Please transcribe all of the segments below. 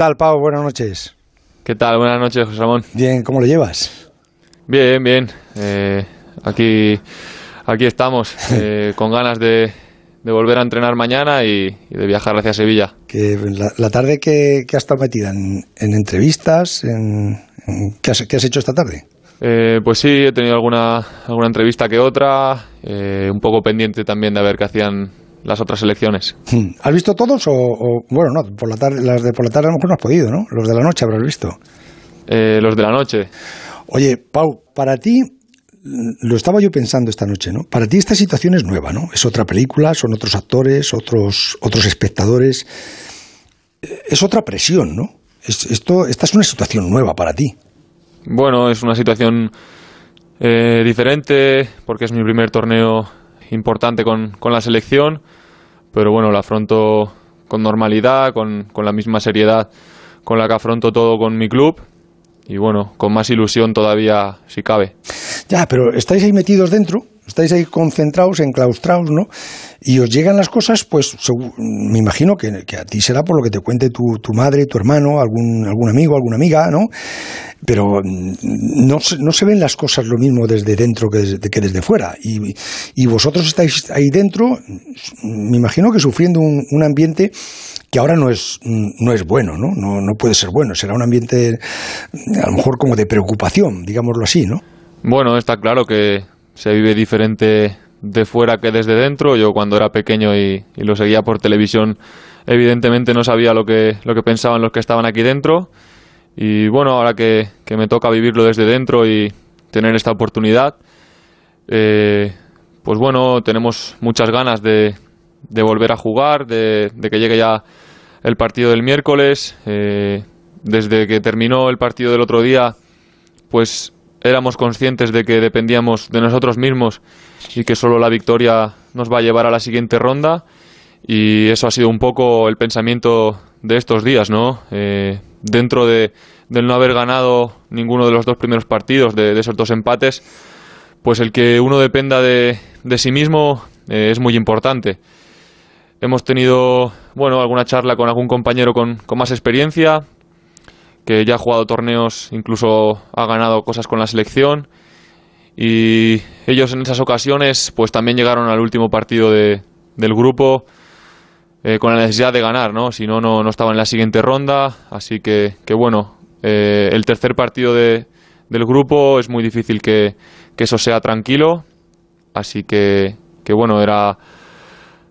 ¿Qué tal, Pau? Buenas noches. ¿Qué tal? Buenas noches, José Ramón. Bien, ¿cómo lo llevas? Bien, bien. Eh, aquí, aquí estamos, eh, con ganas de, de, volver a entrenar mañana y, y, de viajar hacia Sevilla. Que la, la tarde que, que, has estado metida en, en entrevistas, en, en, ¿qué, has, ¿qué, has, hecho esta tarde? Eh, pues sí, he tenido alguna, alguna entrevista que otra, eh, un poco pendiente también de ver qué hacían las otras elecciones. Hmm. ¿Has visto todos o, o, bueno, no, por la tarde, las de por la tarde a lo mejor no has podido, ¿no? Los de la noche habrás visto. Eh, los de la noche. Oye, Pau, para ti, lo estaba yo pensando esta noche, ¿no? Para ti esta situación es nueva, ¿no? Es otra película, son otros actores, otros, otros espectadores. Es otra presión, ¿no? Es, esto, esta es una situación nueva para ti. Bueno, es una situación eh, diferente porque es mi primer torneo importante con, con, la selección, pero bueno, lo afronto con normalidad, con, con la misma seriedad con la que afronto todo con mi club y bueno, con más ilusión todavía si cabe. Ya, pero estáis ahí metidos dentro, estáis ahí concentrados, enclaustrados, ¿no? Y os llegan las cosas, pues me imagino que, a ti será por lo que te cuente tu, tu, madre, tu hermano, algún, algún amigo, alguna amiga, ¿no? Pero no se, no se ven las cosas lo mismo desde dentro que desde, que desde fuera. Y, y vosotros estáis ahí dentro, me imagino que sufriendo un, un ambiente que ahora no es, no es bueno, ¿no? ¿no? No puede ser bueno, será un ambiente a lo mejor como de preocupación, digámoslo así, ¿no? Bueno, está claro que se vive diferente de fuera que desde dentro. Yo cuando era pequeño y, y, lo seguía por televisión, evidentemente no sabía lo que, lo que pensaban los que estaban aquí dentro. Y bueno, ahora que, que me toca vivirlo desde dentro y tener esta oportunidad, eh, pues bueno, tenemos muchas ganas de, de volver a jugar, de, que llegue ya el partido del miércoles. Eh, desde que terminó el partido del otro día, pues éramos conscientes de que dependíamos de nosotros mismos y que solo la victoria nos va a llevar a la siguiente ronda. Y eso ha sido un poco el pensamiento de estos días, ¿no? Eh, dentro de, del no haber ganado ninguno de los dos primeros partidos, de, esos dos empates, pues el que uno dependa de, de sí mismo eh, es muy importante. Hemos tenido, bueno, alguna charla con algún compañero con, con más experiencia, que ya ha jugado torneos, incluso ha ganado cosas con la selección. Y ellos en esas ocasiones, pues también llegaron al último partido de, del grupo eh, con la necesidad de ganar, ¿no? Si no, no, no estaba en la siguiente ronda. Así que, que bueno, eh, el tercer partido de, del grupo es muy difícil que, que eso sea tranquilo. Así que, que bueno, era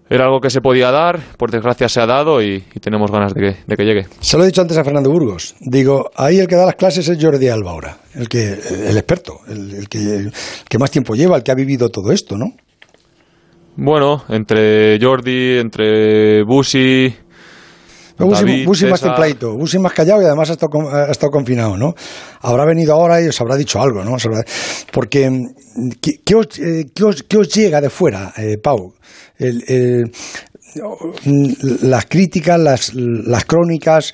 era algo que se podía dar, por desgracia se ha dado y, y tenemos ganas de que, de que, llegue. Se lo he dicho antes a Fernando Burgos. Digo, ahí el que da las clases es Jordi Alba ahora, el, que, el experto, el, el, que, el que más tiempo lleva, el que ha vivido todo esto, ¿no? Bueno, entre Jordi, entre Busi... Busi, Busi más templadito, Busi más callado y además ha estado, ha estado, confinado, ¿no? Habrá venido ahora y os habrá dicho algo, ¿no? Porque, ¿qué, qué, os, eh, qué os, qué os llega de fuera, eh, Pau? El, el, las críticas, las, las crónicas.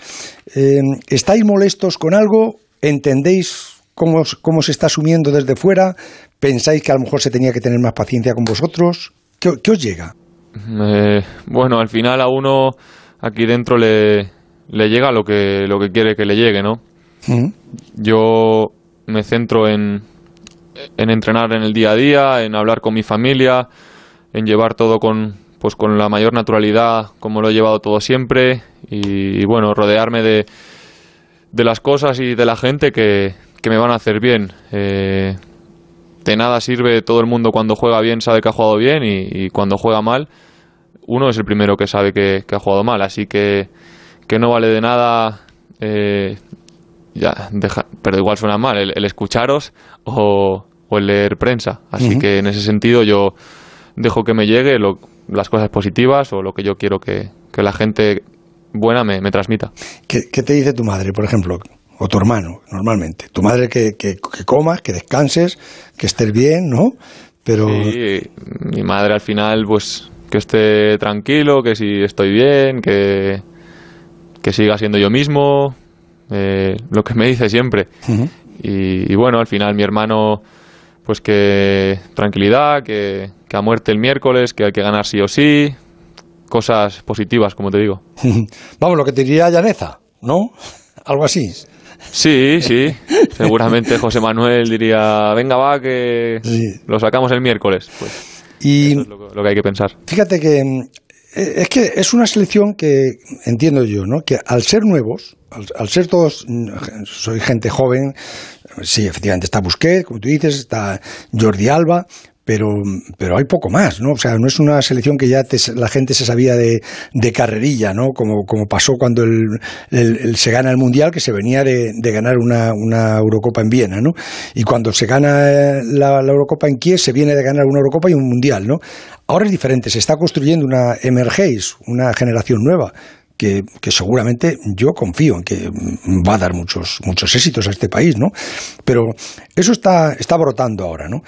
Eh, ¿Estáis molestos con algo? ¿Entendéis cómo, cómo se está asumiendo desde fuera? ¿Pensáis que a lo mejor se tenía que tener más paciencia con vosotros? ¿Qué, qué os llega? Eh, bueno, al final a uno aquí dentro le, le llega lo que, lo que quiere que le llegue, ¿no? ¿Mm? Yo me centro en, en entrenar en el día a día, en hablar con mi familia, en llevar todo con, pues con la mayor naturalidad, como lo he llevado todo siempre, y, y bueno, rodearme de, de, las cosas y de la gente que, que me van a hacer bien. Eh, de nada sirve todo el mundo cuando juega bien, sabe que ha jugado bien, y, y cuando juega mal, uno es el primero que sabe que, que, ha jugado mal, así que, que no vale de nada. Eh, ya, deja, pero igual suena mal el, el escucharos o, o, el leer prensa. Así uh -huh. que en ese sentido yo dejo que me llegue lo, las cosas positivas o lo que yo quiero que, que la gente buena me, me transmita. ¿Qué, ¿Qué, te dice tu madre, por ejemplo? O tu hermano, normalmente. Tu madre que, que, que comas, que descanses, que estés bien, ¿no? Pero... Sí, mi madre al final, pues, que esté tranquilo, que si estoy bien, que, que siga siendo yo mismo, eh, lo que me dice siempre. Uh -huh. y, y bueno, al final mi hermano pues que tranquilidad, que, que, a muerte el miércoles, que hay que ganar sí o sí, cosas positivas, como te digo. Vamos, lo que te diría Llaneza, ¿no? Algo así. Sí, sí. Seguramente José Manuel diría, venga va, que lo sacamos el miércoles. Pues y eso es lo, que hay que pensar. Fíjate que eh, es que es una selección que entiendo yo, ¿no? Que al ser nuevos, al, ser todos, soy gente joven, sí, efectivamente está Busquets, como tú dices, está Jordi Alba, pero, pero hay poco más, ¿no? O sea, no es una selección que ya la gente se sabía de, de carrerilla, ¿no? Como, como pasó cuando el, se gana el Mundial, que se venía de, de ganar una, una, Eurocopa en Viena, ¿no? Y cuando se gana eh, la, la, Eurocopa en Kiev, se viene de ganar una Eurocopa y un Mundial, ¿no? Ahora es diferente, se está construyendo una emergéis, una generación nueva que, seguramente yo confío en que va a dar muchos, muchos éxitos a este país, ¿no? Pero eso está, está brotando ahora, ¿no?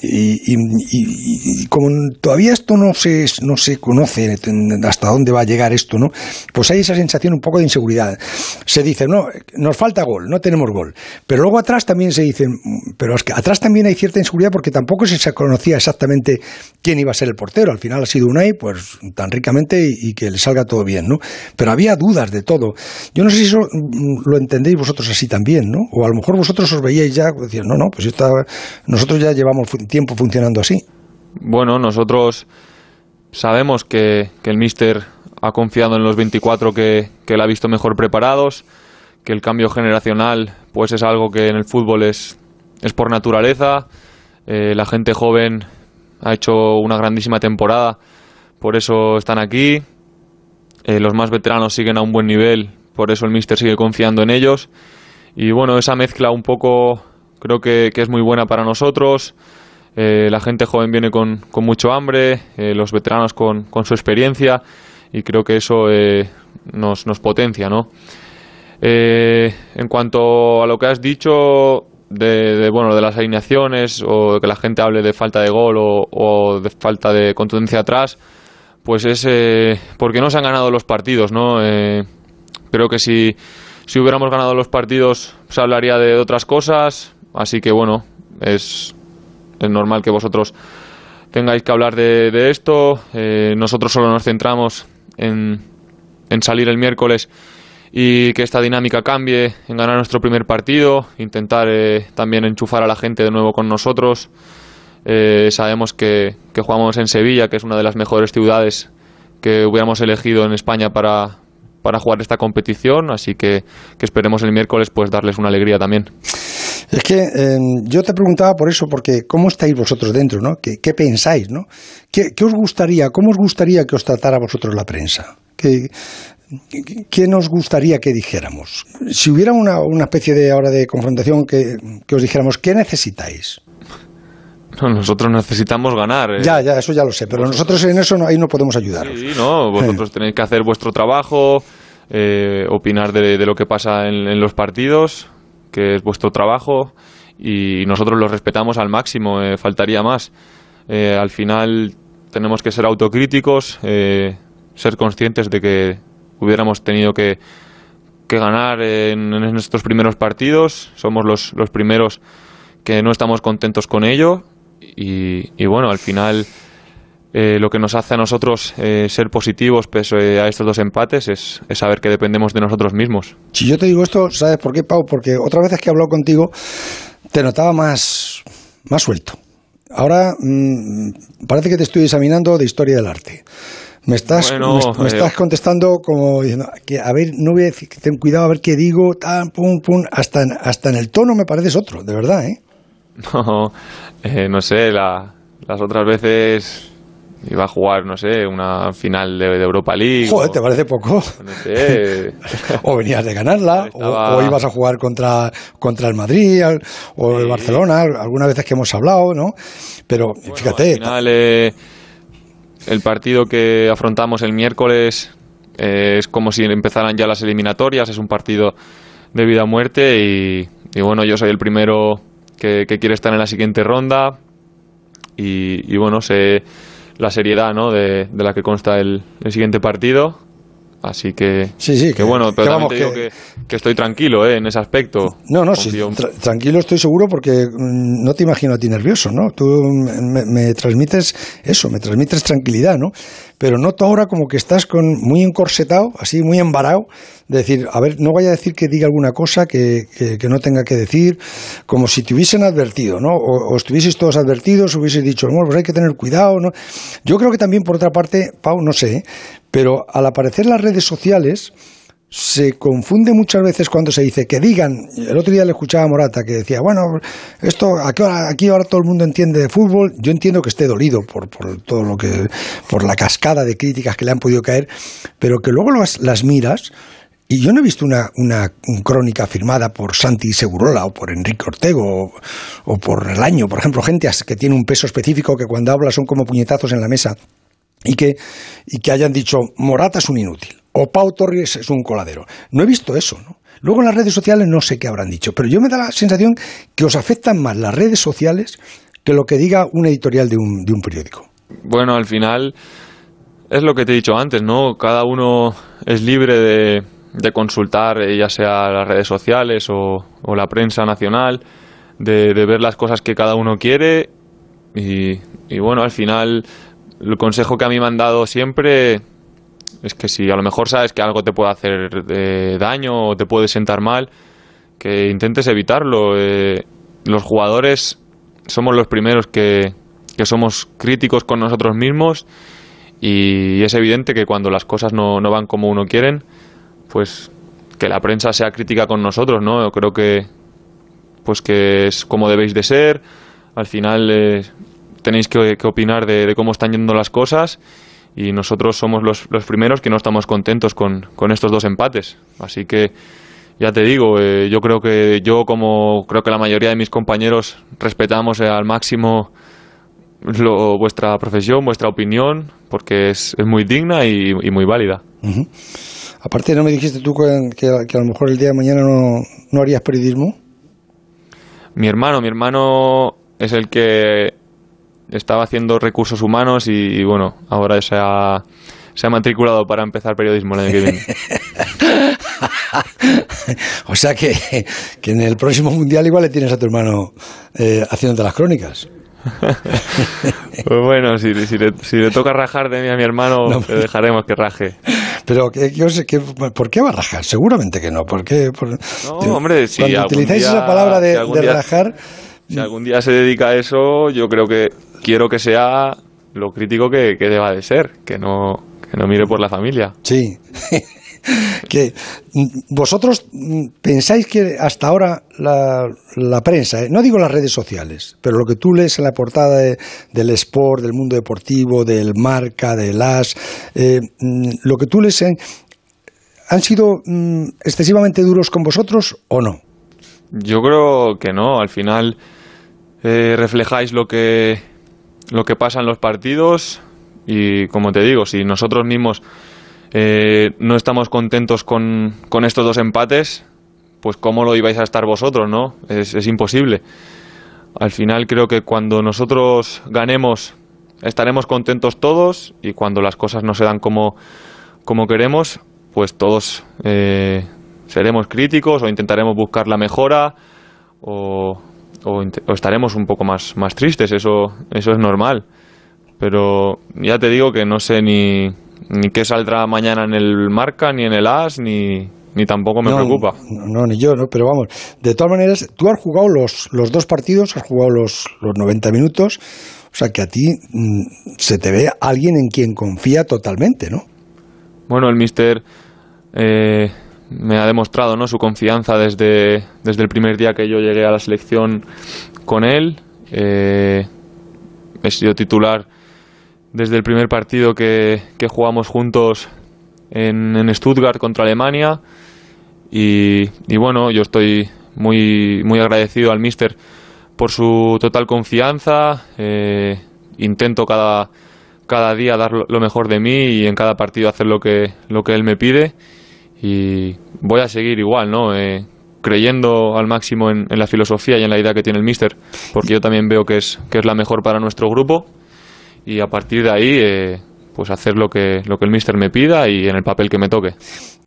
Y, y, como todavía esto no se, no se conoce hasta dónde va a llegar esto, ¿no? Pues hay esa sensación un poco de inseguridad. Se dice, no, nos falta gol, no tenemos gol. Pero luego atrás también se dice, pero es que atrás también hay cierta inseguridad porque tampoco se conocía exactamente quién iba a ser el portero. Al final ha sido Unai, pues tan ricamente y, que le salga todo bien, ¿no? Pero había dudas de todo. Yo no sé si eso mm, lo entendéis vosotros así también, ¿no? O a lo mejor vosotros os veíais ya, decían, no, no, pues nosotros ya llevamos tiempo funcionando así? Bueno, nosotros sabemos que, el míster ha confiado en los 24 que, que él ha visto mejor preparados, que el cambio generacional pues es algo que en el fútbol es, es por naturaleza. Eh, la gente joven ha hecho una grandísima temporada, por eso están aquí. Eh, los más veteranos siguen a un buen nivel, por eso el míster sigue confiando en ellos. Y bueno, esa mezcla un poco creo que, que es muy buena para nosotros. Eh, la gente joven viene con, mucho hambre, eh, los veteranos con, su experiencia y creo que eso eh, nos, potencia, ¿no? en cuanto a lo que has dicho de, bueno de las alineaciones o de que la gente hable de falta de gol o, de falta de contundencia atrás, pues es porque no se han ganado los partidos, ¿no? creo que si, si hubiéramos ganado los partidos se hablaría de otras cosas, así que bueno, es es normal que vosotros tengáis que hablar de, esto. Eh, nosotros solo nos centramos en, en salir el miércoles y que esta dinámica cambie, en ganar nuestro primer partido, intentar eh, también enchufar a la gente de nuevo con nosotros. Eh, sabemos que, que, jugamos en Sevilla, que es una de las mejores ciudades que hubiéramos elegido en España para, para jugar esta competición, así que, que esperemos el miércoles pues darles una alegría también. Es que em, yo te preguntaba por eso, porque ¿cómo estáis vosotros dentro? ¿no? ¿Qué, pensáis? ¿no? ¿Qué, os gustaría, cómo os gustaría que os tratara vosotros la prensa? ¿Qué, ¿Qué nos gustaría que dijéramos? Si hubiera una, una especie de ahora de confrontación que, os dijéramos, ¿qué necesitáis? nosotros necesitamos ganar. Eh. Ya, ya, eso ya lo sé, pero nosotros en eso ahí no podemos ayudaros. Sí, no, vosotros tenéis que hacer vuestro trabajo, eh, opinar de, lo que pasa en los partidos que es vuestro trabajo y nosotros lo respetamos al máximo, eh, faltaría más. Eh, al final tenemos que ser autocríticos, eh, ser conscientes de que hubiéramos tenido que, que ganar en, en, estos primeros partidos, somos los, los primeros que no estamos contentos con ello y, y bueno, al final eh, lo que nos hace a nosotros eh, ser positivos pese a estos dos empates es, saber que dependemos de nosotros mismos. Si yo te digo esto, ¿sabes por qué, Pau? Porque otras veces que he hablado contigo te notaba más, más suelto. Ahora mm, parece que te estoy examinando de historia del arte. Me estás, me, eh, estás contestando como diciendo, que, a ver, no voy ten cuidado a ver qué digo, tan, pum, pum, hasta, hasta en el tono me pareces otro, de verdad, ¿eh? No, no sé, la, las otras veces Iba a jugar, no sé, una final de, Europa League. Joder, ¿te parece poco? o venías de ganarla, o, ibas a jugar contra, contra el Madrid o el Barcelona, algunas veces que hemos hablado, ¿no? Pero fíjate. Al final, eh, el partido que afrontamos el miércoles eh, es como si empezaran ya las eliminatorias, es un partido de vida o muerte y, bueno, yo soy el primero que, quiere estar en la siguiente ronda y, y bueno, sé la seriedad ¿no? de, la que consta el, siguiente partido Así que, sí, sí, que, bueno, pero también te digo que, que, estoy tranquilo ¿eh? en ese aspecto. No, no, sí, tra tranquilo estoy seguro porque mm, no te imagino a ti nervioso, ¿no? Tú me, me, transmites eso, me transmites tranquilidad, ¿no? Pero noto ahora como que estás con muy encorsetado, así muy embarado, de decir, a ver, no vaya a decir que diga alguna cosa que, que, no tenga que decir, como si te hubiesen advertido, ¿no? O, o estuvieseis todos advertidos, hubieseis dicho, bueno, pues hay que tener cuidado, ¿no? Yo creo que también, por otra parte, Pau, no sé, ¿eh? Pero al aparecer las redes sociales, se confunde muchas veces cuando se dice que digan, el otro día le escuchaba a Morata que decía, bueno, esto aquí ahora todo el mundo entiende de fútbol, yo entiendo que esté dolido por, por todo lo que, por la cascada de críticas que le han podido caer, pero que luego las, miras, y yo no he visto una, una, crónica firmada por Santi Segurola o por Enrique Ortego o, o por el año, por ejemplo, gente que tiene un peso específico que cuando habla son como puñetazos en la mesa y que, y que hayan dicho Morata es un inútil o Pau Torres es un coladero. No he visto eso, ¿no? Luego en las redes sociales no sé qué habrán dicho, pero yo me da la sensación que os afectan más las redes sociales que lo que diga un editorial de un, de un periódico. Bueno, al final es lo que te he dicho antes, ¿no? Cada uno es libre de, de consultar, eh, ya sea las redes sociales o, o la prensa nacional, de, de, ver las cosas que cada uno quiere y, y bueno, al final el consejo que a mí me han dado siempre es que si a lo mejor sabes que algo te puede hacer eh, daño o te puede sentar mal, que intentes evitarlo. Eh, los jugadores somos los primeros que, que, somos críticos con nosotros mismos y es evidente que cuando las cosas no, no van como uno quiere, pues que la prensa sea crítica con nosotros, ¿no? Yo creo que pues que es como debéis de ser. Al final eh, tenéis que, opinar de, cómo están yendo las cosas y nosotros somos los, los primeros que no estamos contentos con, con, estos dos empates. Así que ya te digo, eh, yo creo que yo como creo que la mayoría de mis compañeros respetamos al máximo lo, vuestra profesión, vuestra opinión, porque es, es muy digna y, y muy válida. Aparte, ¿no me dijiste tú que, que, a lo mejor el día de mañana no, no harías periodismo? Mi hermano, mi hermano es el que estaba haciendo recursos humanos y, bueno, ahora se ha, se ha matriculado para empezar periodismo el año que viene. o sea que, que, en el próximo mundial igual le tienes a tu hermano eh, haciendo las crónicas. pues bueno, si, si, le, si, le, toca rajar de mí a mi hermano, le dejaremos que raje. Pero, que, yo sé que, ¿por qué va a rajar? Seguramente que no. ¿Por qué? no, hombre, si Cuando utilizáis esa palabra de, de día, rajar... Si algún día se dedica a eso, yo creo que quiero que sea lo crítico que, que deba de ser, que no, que no mire por la familia. Sí. que vosotros pensáis que hasta ahora la, la prensa, ¿eh? no digo las redes sociales, pero lo que tú lees en la portada de, del Sport, del mundo deportivo, del Marca, del As, eh, lo que tú lees, en, ¿han sido mm, excesivamente duros con vosotros o no? Yo creo que no, al final eh, reflejáis lo que lo que pasa en los partidos y como te digo, si nosotros mismos eh, no estamos contentos con, con, estos dos empates, pues cómo lo ibais a estar vosotros, ¿no? Es, es, imposible. Al final creo que cuando nosotros ganemos estaremos contentos todos y cuando las cosas no se dan como, como queremos, pues todos eh, seremos críticos o intentaremos buscar la mejora o, o, o, estaremos un poco más, más tristes, eso, eso es normal. Pero ya te digo que no sé ni, ni qué saldrá mañana en el Marca, ni en el As, ni, ni tampoco me no, preocupa. No, ni yo, ¿no? pero vamos, de todas maneras, tú has jugado los, los dos partidos, has jugado los, los 90 minutos, o sea que a ti mmm, se te ve alguien en quien confía totalmente, ¿no? Bueno, el mister eh, me ha demostrado ¿no? su confianza desde, desde el primer día que yo llegué a la selección con él. Eh, he sido titular desde el primer partido que, que jugamos juntos en, en, Stuttgart contra Alemania. Y, y, bueno, yo estoy muy, muy agradecido al mister por su total confianza. Eh, intento cada, cada día dar lo mejor de mí y en cada partido hacer lo que, lo que él me pide y voy a seguir igual, ¿no? Eh, creyendo al máximo en, la filosofía y en la idea que tiene el míster, porque yo también veo que es, que es la mejor para nuestro grupo y a partir de ahí, eh, pues hacer lo que, lo que el mister me pida y en el papel que me toque.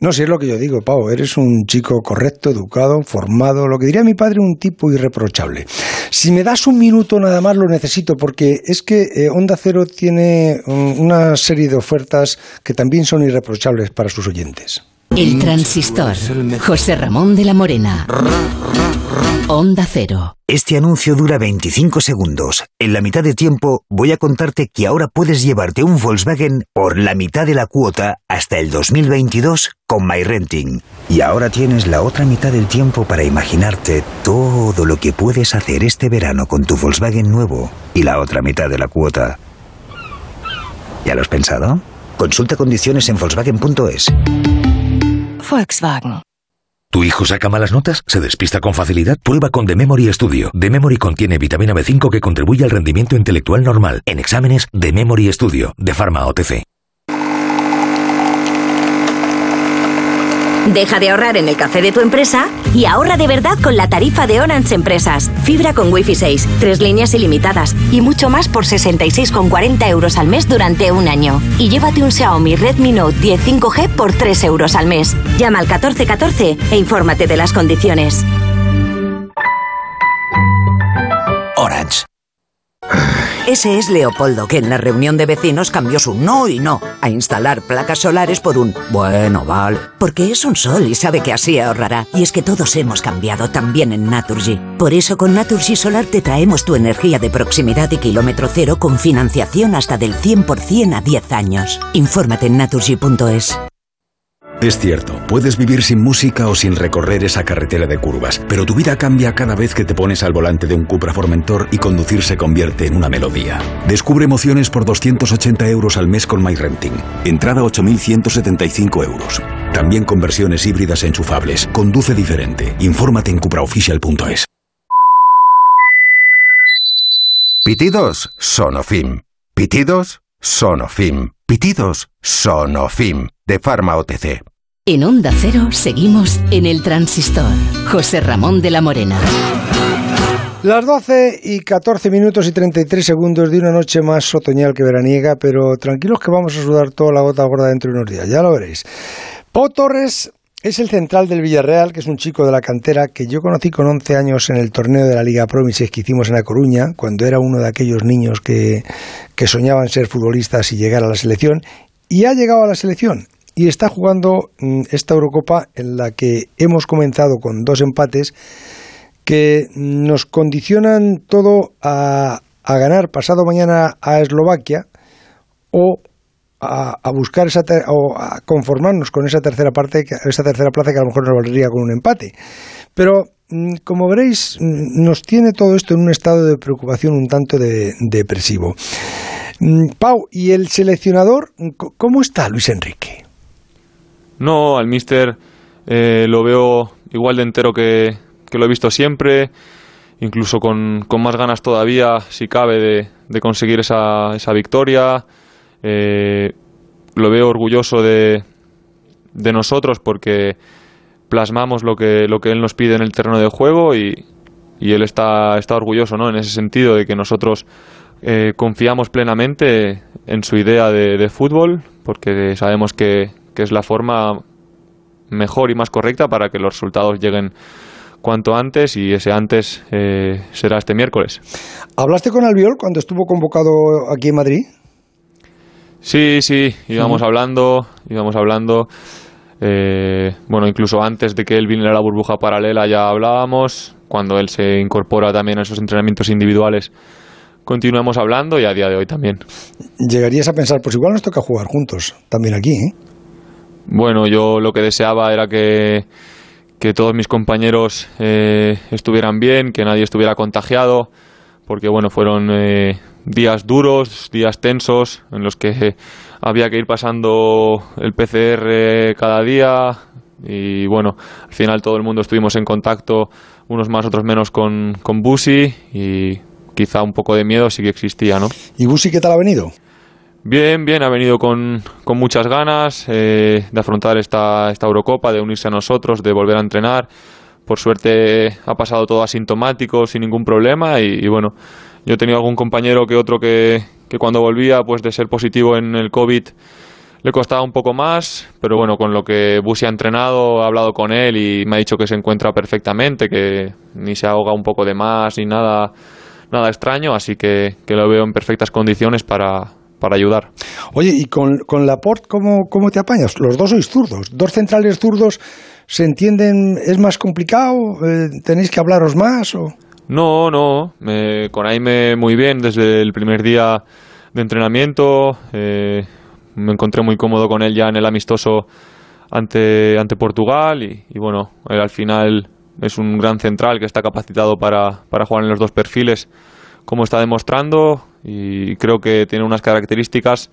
No, si es lo que yo digo, Pau, eres un chico correcto, educado, formado, lo que diría mi padre, un tipo irreprochable. Si me das un minuto nada más lo necesito, porque es que eh, Onda Cero tiene mm, una serie de ofertas que también son irreprochables para sus oyentes. El transistor. José Ramón de la Morena. Onda Cero. Este anuncio dura 25 segundos. En la mitad de tiempo voy a contarte que ahora puedes llevarte un Volkswagen por la mitad de la cuota hasta el 2022 con MyRenting. Y ahora tienes la otra mitad del tiempo para imaginarte todo lo que puedes hacer este verano con tu Volkswagen nuevo y la otra mitad de la cuota. ¿Ya lo has pensado? Consulta condiciones en Volkswagen.es. Volkswagen. ¿Tu hijo saca malas notas? ¿Se despista con facilidad? Prueba con The Memory Studio. The Memory contiene vitamina B5 que contribuye al rendimiento intelectual normal. En exámenes, The Memory Studio, de Pharma OTC. Deja de ahorrar en el café de tu empresa y ahorra de verdad con la tarifa de Orange Empresas. Fibra con Wi-Fi 6, tres líneas ilimitadas y mucho más por 66,40 euros al mes durante un año. Y llévate un Xiaomi Redmi Note 10 5G por 3 euros al mes. Llama al 1414 e infórmate de las condiciones. Orange. Ese es Leopoldo, que en la reunión de vecinos cambió su no y no a instalar placas solares por un bueno, vale. Porque es un sol y sabe que así ahorrará. Y es que todos hemos cambiado también en Naturgy. Por eso con Naturgy Solar te traemos tu energía de proximidad y kilómetro cero con financiación hasta del 100% a 10 años. Infórmate en naturgy.es. Es cierto, puedes vivir sin música o sin recorrer esa carretera de curvas, pero tu vida cambia cada vez que te pones al volante de un Cupra Formentor y conducir se convierte en una melodía. Descubre emociones por 280 euros al mes con MyRenting. Entrada 8.175 euros. También con versiones híbridas enchufables. Conduce diferente. Infórmate en cupraofficial.es. Pitidos Sonofim. Pitidos Sonofim. Pitidos Sonofim. De Pharma OTC. En Onda Cero seguimos en el transistor. José Ramón de la Morena. Las 12 y 14 minutos y 33 segundos de una noche más otoñal que veraniega, pero tranquilos que vamos a sudar toda la gota gorda dentro de unos días, ya lo veréis. Pau Torres es el central del Villarreal, que es un chico de la cantera que yo conocí con 11 años en el torneo de la Liga Promises que hicimos en La Coruña, cuando era uno de aquellos niños que, que soñaban ser futbolistas y llegar a la selección, y ha llegado a la selección y está jugando mm, esta Eurocopa en la que hemos comenzado con dos empates que nos condicionan todo a, a ganar pasado mañana a Eslovaquia o a, a buscar esa ter- o a conformarnos con esa tercera parte esa tercera plaza que a lo mejor nos valdría con un empate. Pero mm, como veréis mm, nos tiene todo esto en un estado de preocupación un tanto de- depresivo. Pau y el seleccionador ¿cómo está Luis Enrique? No, al míster eh, lo veo igual de entero que, que lo he visto siempre, incluso con, con más ganas todavía, si cabe, de, de conseguir esa, esa victoria. Eh, lo veo orgulloso de, de nosotros porque plasmamos lo que, lo que él nos pide en el terreno de juego y, y él está, está orgulloso ¿no? en ese sentido de que nosotros eh, confiamos plenamente en su idea de, de fútbol porque sabemos que, que es la forma mejor y más correcta para que los resultados lleguen cuanto antes y ese antes eh, será este miércoles. ¿Hablaste con Albiol cuando estuvo convocado aquí en Madrid? Sí, sí, íbamos hablando, íbamos hablando. eh, bueno, incluso antes de que él viniera a la burbuja paralela ya hablábamos. Cuando él se incorpora también a esos entrenamientos individuales, continuamos hablando y a día de hoy también. Llegarías a pensar, pues igual nos toca jugar juntos, también aquí, ¿eh? Bueno, yo lo que deseaba era que, que todos mis compañeros eh, estuvieran bien, que nadie estuviera contagiado, porque bueno, fueron eh, días duros, días tensos, en los que había que ir pasando el PCR cada día y bueno, al final todo el mundo estuvimos en contacto, unos más, otros menos con, con Busi y quizá un poco de miedo sí que existía, ¿no? ¿Y Busi qué tal ha venido? Bien, bien, ha venido con, con muchas ganas eh, de afrontar esta, esta Eurocopa, de unirse a nosotros, de volver a entrenar. Por suerte ha pasado todo asintomático, sin ningún problema y, bueno, Yo he tenido algún compañero que otro que, que cuando volvía, pues de ser positivo en el COVID, le costaba un poco más, pero bueno, con lo que Busi ha entrenado, he hablado con él y me ha dicho que se encuentra perfectamente, que ni se ahoga un poco de más ni nada, nada extraño, así que, que lo veo en perfectas condiciones para, para ayudar. Oye, ¿y con, con Laporte ¿cómo, cómo te apañas? Los dos sois zurdos, dos centrales zurdos, ¿se entienden? ¿Es más complicado? Eh, ¿Tenéis que hablaros más? O? No, no, me, con Aime muy bien desde el primer día de entrenamiento. Eh, me encontré muy cómodo con él ya en el amistoso ante, ante Portugal y, y bueno, él al final es un gran central que está capacitado para, para jugar en los dos perfiles como está demostrando y creo que tiene unas características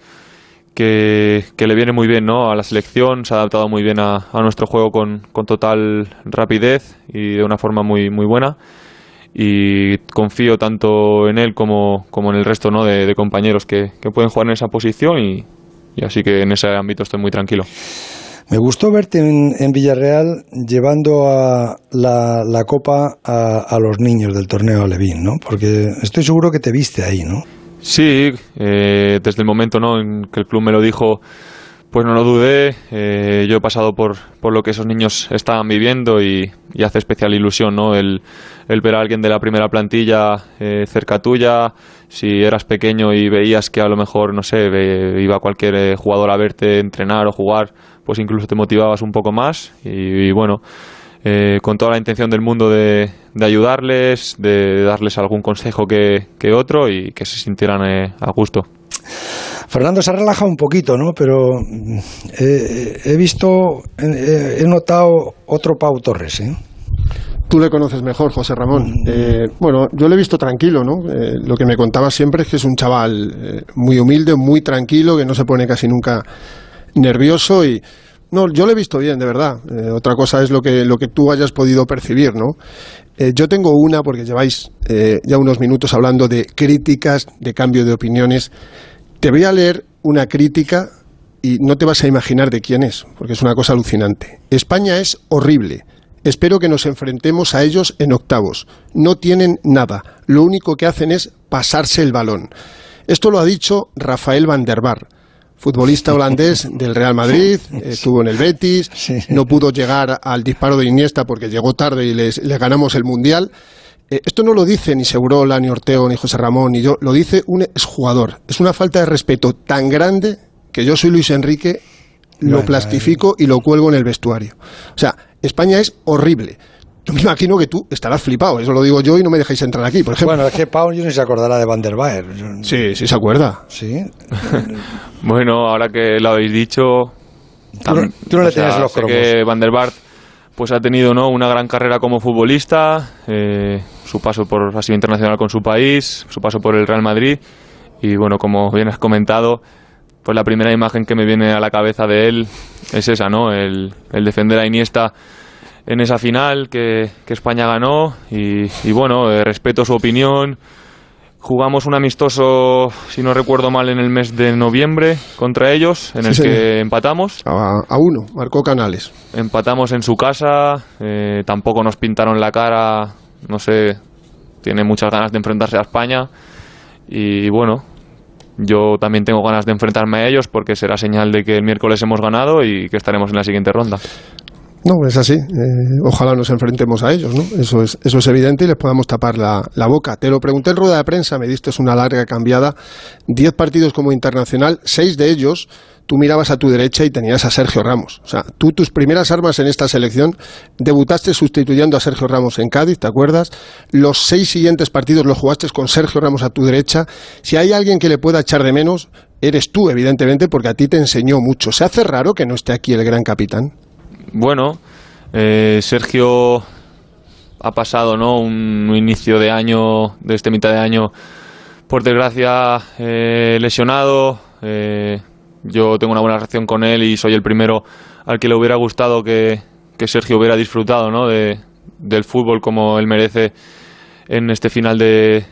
que, que, le viene muy bien ¿no? a la selección, se ha adaptado muy bien a, a nuestro juego con, con, total rapidez y de una forma muy, muy buena y confío tanto en él como, como en el resto ¿no? de, compañeros que, que, pueden jugar en esa posición y, y así que en ese ámbito estoy muy tranquilo. Me gustó verte en, en Villarreal llevando a la, copa a, a, los niños del torneo Levín, ¿no? Porque estoy seguro que te viste ahí, ¿no? Sí, eh, desde el momento ¿no? en que el club me lo dijo, pues no lo dudé. Eh, yo he pasado por, por lo que esos niños estaban viviendo y, hace especial ilusión ¿no? el, el, ver a alguien de la primera plantilla eh, cerca tuya. Si eras pequeño y veías que a lo mejor, no sé, iba cualquier eh, jugador a verte entrenar o jugar, pues incluso te motivabas un poco más. Y, y bueno, eh, con toda la intención del mundo de, de, ayudarles, de darles algún consejo que, que otro y que se sintieran eh, a gusto. Fernando se ha relajado un poquito, ¿no? Pero eh, he visto, he, he, notado otro Pau Torres, ¿eh? Tú le conoces mejor, José Ramón. Eh, bueno, yo le he visto tranquilo, ¿no? Eh, lo que me contaba siempre es que es un chaval eh, muy humilde, muy tranquilo, que no se pone casi nunca nervioso y... No, yo lo he visto bien, de verdad. Eh, otra cosa es lo que, lo que tú hayas podido percibir, ¿no? Eh, yo tengo una, porque lleváis eh, ya unos minutos hablando de críticas, de cambio de opiniones. Te voy a leer una crítica y no te vas a imaginar de quién es, porque es una cosa alucinante. España es horrible. Espero que nos enfrentemos a ellos en octavos. No tienen nada. Lo único que hacen es pasarse el balón. Esto lo ha dicho Rafael van der Bar futbolista holandés del Real Madrid, estuvo en el Betis, no pudo llegar al disparo de Iniesta porque llegó tarde y les, les ganamos el Mundial. Eh, esto no lo dice ni Segurola, ni Orteo, ni José Ramón, ni yo, lo dice un exjugador. Es una falta de respeto tan grande que yo soy Luis Enrique, lo bueno, plastifico y lo cuelgo en el vestuario. O sea, España es horrible. Yo me imagino que tú estarás flipado, eso lo digo yo y no me dejáis entrar aquí, por ejemplo. Bueno, es que Pau yo ni se acordará de Van der Baer. Sí, sí se acuerda. Sí. bueno, ahora que lo habéis dicho... Tú, no, tú no le tienes los cromos. que Van der Baer pues ha tenido ¿no? una gran carrera como futbolista, eh, su paso por ha sido internacional con su país, su paso por el Real Madrid y bueno, como bien has comentado, pues la primera imagen que me viene a la cabeza de él es esa, ¿no? El, el defender a Iniesta en esa final que, que España ganó y, y bueno, eh, respeto su opinión. Jugamos un amistoso, si no recuerdo mal, en el mes de noviembre contra ellos, en sí, el que empatamos. A, a, uno, marcó Canales. Empatamos en su casa, eh, tampoco nos pintaron la cara, no sé, tiene muchas ganas de enfrentarse a España. Y bueno, yo también tengo ganas de enfrentarme a ellos porque será señal de que el miércoles hemos ganado y que estaremos en la siguiente ronda. No, es así. Eh, ojalá nos enfrentemos a ellos, ¿no? Eso es, eso es evidente y les podamos tapar la, la, boca. Te lo pregunté en rueda de prensa, me diste una larga cambiada. Diez partidos como internacional, seis de ellos tú mirabas a tu derecha y tenías a Sergio Ramos. O sea, tú tus primeras armas en esta selección debutaste sustituyendo a Sergio Ramos en Cádiz, ¿te acuerdas? Los seis siguientes partidos los jugaste con Sergio Ramos a tu derecha. Si hay alguien que le pueda echar de menos, eres tú, evidentemente, porque a ti te enseñó mucho. ¿Se hace raro que no esté aquí el gran capitán? Bueno, eh, Sergio ha pasado ¿no? un, inicio de año, de este mitad de año, por desgracia, eh, lesionado. Eh, yo tengo una buena relación con él y soy el primero al que le hubiera gustado que, que Sergio hubiera disfrutado ¿no? de, del fútbol como él merece en este final de,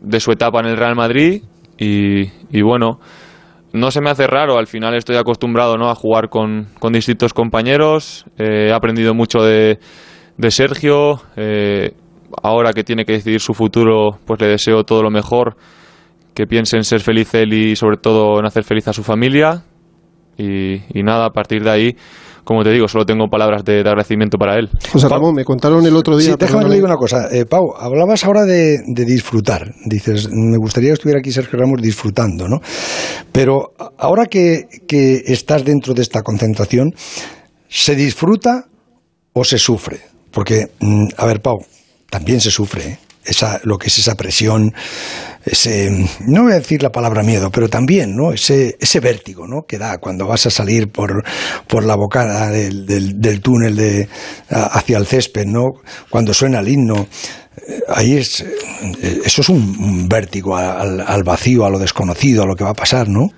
de su etapa en el Real Madrid. Y, bueno, no se me hace raro, al final estoy acostumbrado ¿no? a jugar con, con distintos compañeros, eh, he aprendido mucho de, de Sergio, eh, ahora que tiene que decidir su futuro, pues le deseo todo lo mejor, que piense en ser feliz él y sobre todo en hacer feliz a su familia. Y, y nada, a partir de ahí como te digo, solo tengo palabras de, agradecimiento para él. José Ramón, me contaron el otro día. Sí, déjame que le diga una cosa. Eh, Pau, hablabas ahora de, disfrutar. Dices, me gustaría que estuviera aquí Sergio Ramos disfrutando, ¿no? Pero ahora que, que estás dentro de esta concentración, ¿se disfruta o se sufre? Porque, mm, a ver, Pau, también se sufre, ¿eh? Esa, lo que es esa presión, ese, no voy a decir la palabra miedo, pero también, ¿no? Ese, ese vértigo, ¿no? Que da cuando vas a salir por, por la bocada del, del, túnel de, hacia el césped, ¿no? Cuando suena el himno. Eh, ahí es, eh, eso es un, vértigo al, al, vacío, a lo desconocido, a lo que va a pasar, ¿no?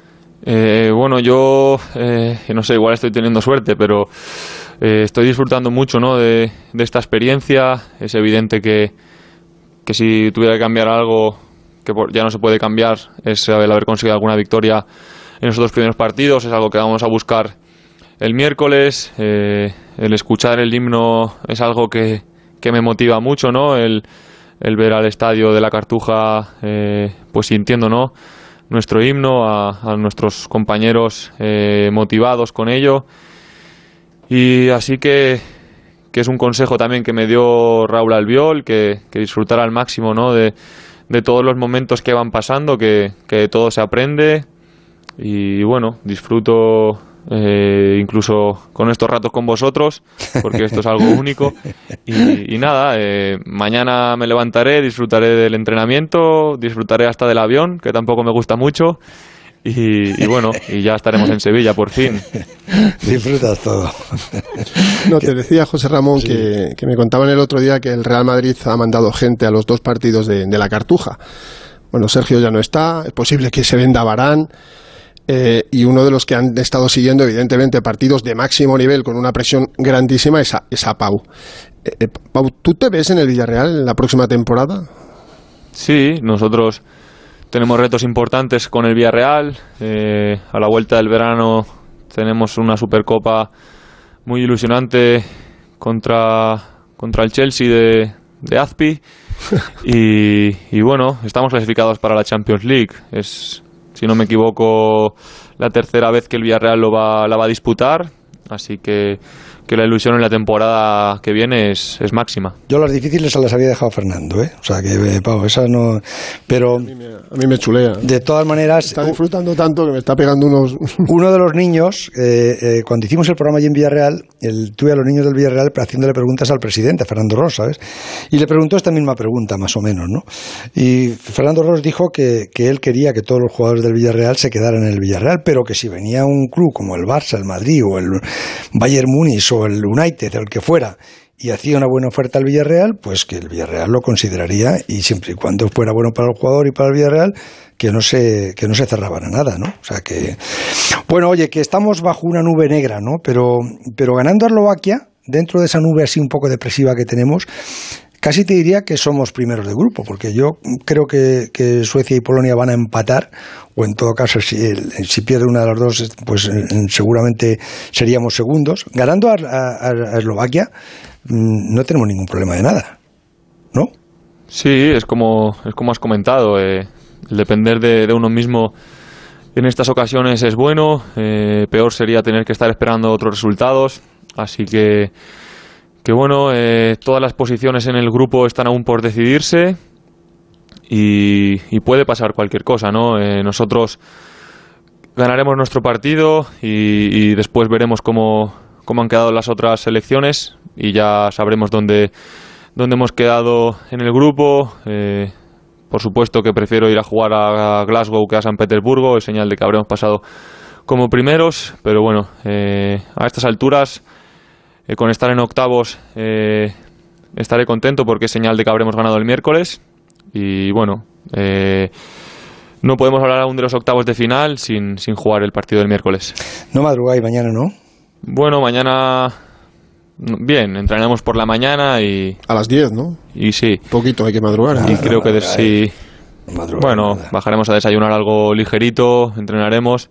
Eh, bueno, yo no sé, igual estoy teniendo suerte, pero estoy disfrutando mucho ¿no? de, de esta experiencia. Es evidente que, que si tuviera que cambiar algo que ya no se puede cambiar es el haber conseguido alguna victoria en los dos primeros partidos, es algo que vamos a buscar el miércoles, eh, el escuchar el himno es algo que, que me motiva mucho, ¿no? El, el, ver al estadio de la Cartuja, eh, pues sintiendo, ¿no? Nuestro himno, a, nuestros compañeros eh, motivados con ello. Y así que que es un consejo también que me dio Raúl Albiol, que, que disfrutar al máximo ¿no? de, de, todos los momentos que van pasando, que, que todo se aprende y bueno, disfruto eh, incluso con estos ratos con vosotros, porque esto es algo único. Y, y nada, eh, mañana me levantaré, disfrutaré del entrenamiento, disfrutaré hasta del avión, que tampoco me gusta mucho, y, bueno, y ya estaremos en Sevilla por fin. Disfrutas todo. No, te decía José Ramón que, me contaban el otro día que el Real Madrid ha mandado gente a los dos partidos de, la Cartuja. Bueno, Sergio ya no está, es posible que se venda Barán. Eh, y uno de los que han estado siguiendo, evidentemente, partidos de máximo nivel con una presión grandísima es a, Pau. Eh, eh, Pau, ¿tú te ves en el Villarreal en la próxima temporada? Sí, nosotros tenemos retos importantes con el Villarreal. Eh, a la vuelta del verano tenemos una Supercopa muy ilusionante contra, contra el Chelsea de, de Azpi. Y, bueno, estamos clasificados para la Champions League. Es, si no me equivoco, la tercera vez que el Villarreal lo va, la va a disputar. Así que que la ilusión en la temporada que viene es, es máxima. Yo las difíciles se las había dejado Fernando, ¿eh? O sea, que, eh, Pau, esas no... Pero... A mí, me, a mí me, chulea. De todas maneras... Está disfrutando tanto que me está pegando unos... uno de los niños, eh, eh, cuando hicimos el programa allí en Villarreal, el, tuve a los niños del Villarreal haciéndole preguntas al presidente, a Fernando Ross, ¿sabes? Y le preguntó esta misma pregunta, más o menos, ¿no? Y Fernando Ross dijo que, que él quería que todos los jugadores del Villarreal se quedaran en el Villarreal, pero que si venía un club como el Barça, el Madrid o el Bayern Múnich o el United, el que fuera, y hacía una buena oferta al Villarreal, pues que el Villarreal lo consideraría y siempre y cuando fuera bueno para el jugador y para el Villarreal, que no se que no se cerraban a nada, ¿no? O sea que bueno, oye, que estamos bajo una nube negra, ¿no? Pero pero ganando a Eslovaquia, dentro de esa nube así un poco depresiva que tenemos, casi te diría que somos primeros de grupo, porque yo creo que, Suecia y Polonia van a empatar, o en todo caso, si, si pierde una de las dos, pues seguramente seríamos segundos. Ganando a, Eslovaquia, mm, no tenemos ningún problema de nada, ¿no? Sí, es como, es como has comentado, eh, el depender de, uno mismo en estas ocasiones es bueno, eh, peor sería tener que estar esperando otros resultados, así que que bueno, eh, todas las posiciones en el grupo están aún por decidirse y, puede pasar cualquier cosa, ¿no? Eh, nosotros ganaremos nuestro partido y, después veremos cómo, han quedado las otras elecciones y ya sabremos dónde, dónde hemos quedado en el grupo. Eh, por supuesto que prefiero ir a jugar a Glasgow que a San Petersburgo, es señal de que habremos pasado como primeros, pero bueno, a estas alturas eh, con estar en octavos eh, estaré contento porque es señal de que habremos ganado el miércoles. Y bueno, eh, no podemos hablar aún de los octavos de final sin, sin jugar el partido del miércoles. No madrugáis mañana, ¿no? Bueno, mañana Bien, entrenaremos por la mañana y... A las 10, ¿no? Y sí. Poquito hay que madrugar. Y creo que sí... bueno, bajaremos a desayunar algo ligerito, entrenaremos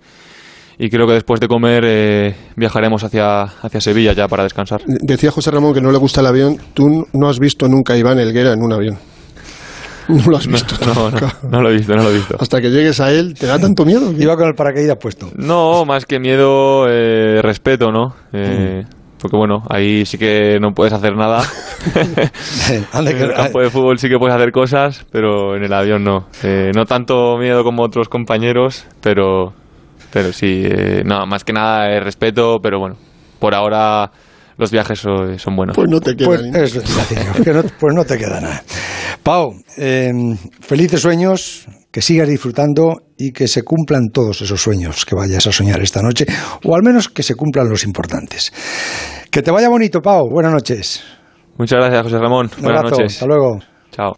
y creo que después de comer eh, viajaremos hacia, hacia Sevilla ya para descansar. Decía José Ramón que no le gusta el avión. Tú no has visto nunca a Iván Elguera en un avión. No lo has visto. No, no, no, lo he visto, no lo he visto. Hasta que llegues a él, ¿te da tanto miedo? Iba con el paracaídas puesto. No, más que miedo, eh, respeto, ¿no? Eh, porque bueno, ahí sí que no puedes hacer nada. en el campo de fútbol sí que puedes hacer cosas, pero en el avión no. Eh, no tanto miedo como otros compañeros, pero, pero sí, eh, no, más que nada es respeto, pero bueno, por ahora los viajes son, son buenos. Pues no te queda pues, no, pues no te queda nada. Pau, em, felices sueños, que sigas disfrutando y que se cumplan todos esos sueños que vayas a soñar esta noche, o al menos que se cumplan los importantes. Que te vaya bonito, Pau. Buenas noches. Muchas gracias, José Ramón. Buenas noches. Hasta luego. Chao.